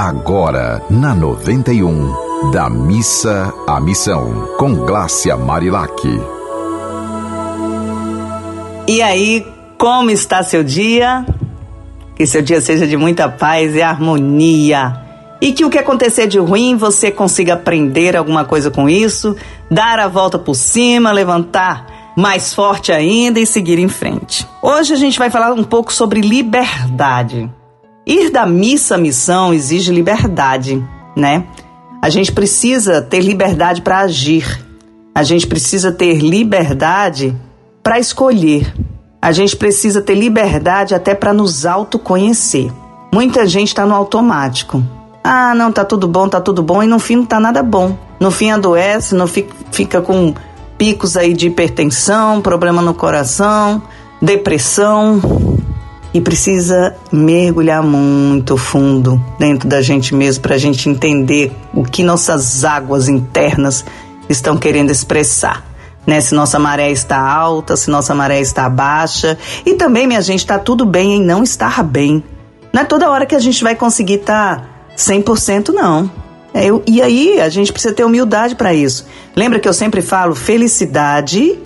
Agora, na 91, da missa à missão, com Glácia Marilac. E aí, como está seu dia? Que seu dia seja de muita paz e harmonia. E que o que acontecer de ruim você consiga aprender alguma coisa com isso, dar a volta por cima, levantar mais forte ainda e seguir em frente. Hoje a gente vai falar um pouco sobre liberdade. Ir da missa à missão exige liberdade, né? A gente precisa ter liberdade para agir. A gente precisa ter liberdade para escolher. A gente precisa ter liberdade até para nos autoconhecer. Muita gente está no automático. Ah, não, tá tudo bom, tá tudo bom, e no fim não tá nada bom. No fim adoece, no fim fica com picos aí de hipertensão, problema no coração, depressão. E precisa mergulhar muito fundo dentro da gente mesmo para a gente entender o que nossas águas internas estão querendo expressar. Né, se nossa maré está alta, se nossa maré está baixa. E também, minha gente, está tudo bem em não estar bem. Não é toda hora que a gente vai conseguir estar tá 100% não. É, eu, e aí a gente precisa ter humildade para isso. Lembra que eu sempre falo, felicidade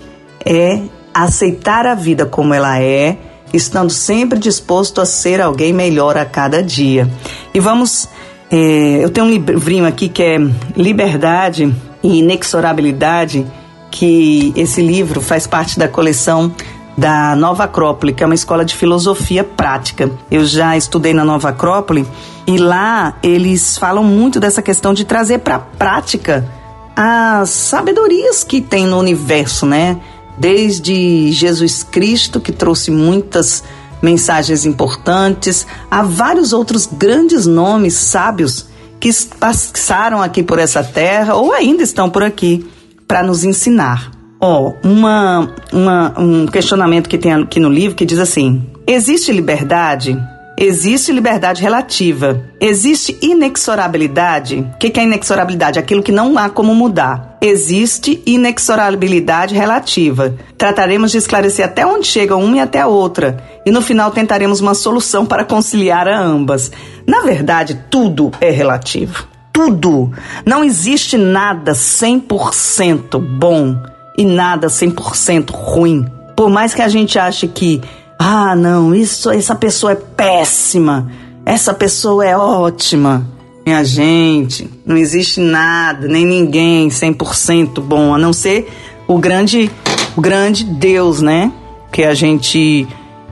é aceitar a vida como ela é, estando sempre disposto a ser alguém melhor a cada dia. E vamos, é, eu tenho um livrinho aqui que é Liberdade e Inexorabilidade, que esse livro faz parte da coleção da Nova Acrópole, que é uma escola de filosofia prática. Eu já estudei na Nova Acrópole e lá eles falam muito dessa questão de trazer para prática as sabedorias que tem no universo, né? Desde Jesus Cristo, que trouxe muitas mensagens importantes, há vários outros grandes nomes sábios que passaram aqui por essa terra ou ainda estão por aqui para nos ensinar. Ó, oh, uma, uma, um questionamento que tem aqui no livro que diz assim: existe liberdade? Existe liberdade relativa. Existe inexorabilidade. O que é inexorabilidade? Aquilo que não há como mudar. Existe inexorabilidade relativa. Trataremos de esclarecer até onde chega uma e até a outra. E no final tentaremos uma solução para conciliar a ambas. Na verdade, tudo é relativo. Tudo. Não existe nada 100% bom e nada 100% ruim. Por mais que a gente ache que, ah, não, isso, essa pessoa é péssima, essa pessoa é ótima. Minha gente, não existe nada, nem ninguém 100% bom, a não ser o grande, o grande Deus, né? Que a gente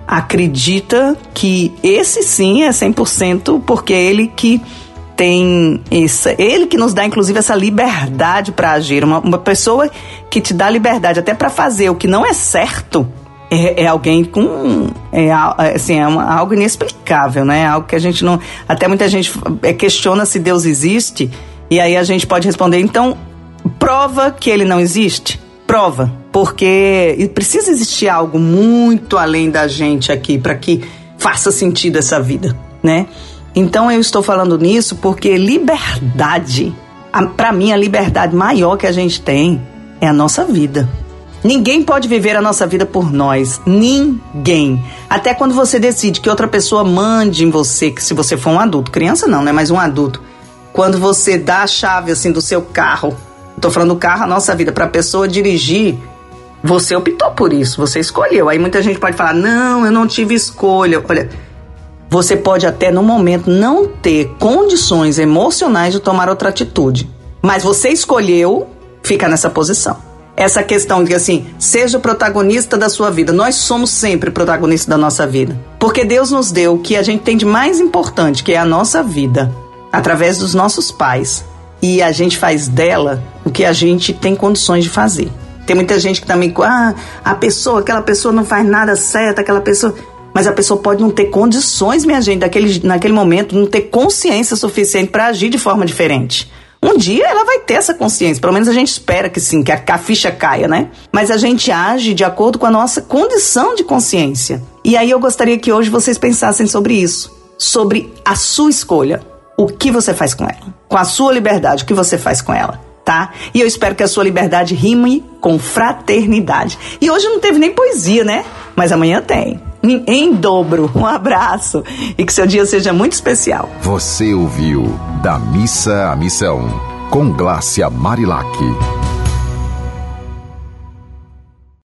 acredita que esse sim é 100% porque é ele que tem essa, ele que nos dá inclusive essa liberdade para agir. Uma, uma pessoa que te dá liberdade até para fazer o que não é certo é, é alguém com é, assim é uma, algo inexplicável, né? Algo que a gente não até muita gente é, questiona se Deus existe e aí a gente pode responder então prova que ele não existe. Prova, porque precisa existir algo muito além da gente aqui para que faça sentido essa vida, né? Então eu estou falando nisso porque liberdade, para mim a liberdade maior que a gente tem é a nossa vida. Ninguém pode viver a nossa vida por nós. Ninguém. Até quando você decide que outra pessoa mande em você, que se você for um adulto, criança não, né? Mas um adulto. Quando você dá a chave assim do seu carro, tô falando do carro, a nossa vida, para a pessoa dirigir, você optou por isso, você escolheu. Aí muita gente pode falar: "Não, eu não tive escolha". Olha, você pode até no momento não ter condições emocionais de tomar outra atitude, mas você escolheu ficar nessa posição. Essa questão de assim, seja o protagonista da sua vida. Nós somos sempre protagonistas da nossa vida. Porque Deus nos deu o que a gente tem de mais importante, que é a nossa vida, através dos nossos pais. E a gente faz dela o que a gente tem condições de fazer. Tem muita gente que também, ah, a pessoa, aquela pessoa não faz nada certo, aquela pessoa. Mas a pessoa pode não ter condições, minha gente, daquele, naquele momento, não ter consciência suficiente para agir de forma diferente. Um dia ela vai ter essa consciência, pelo menos a gente espera que sim, que a, ficha caia, né? Mas a gente age de acordo com a nossa condição de consciência. E aí eu gostaria que hoje vocês pensassem sobre isso, sobre a sua escolha. O que você faz com ela? Com a sua liberdade, o que você faz com ela? Tá? E eu espero que a sua liberdade rime com fraternidade. E hoje não teve nem poesia, né? Mas amanhã tem. Em, dobro. Um abraço e que seu dia seja muito especial. Você ouviu Da Missa à Missão, com Glácia Marilac.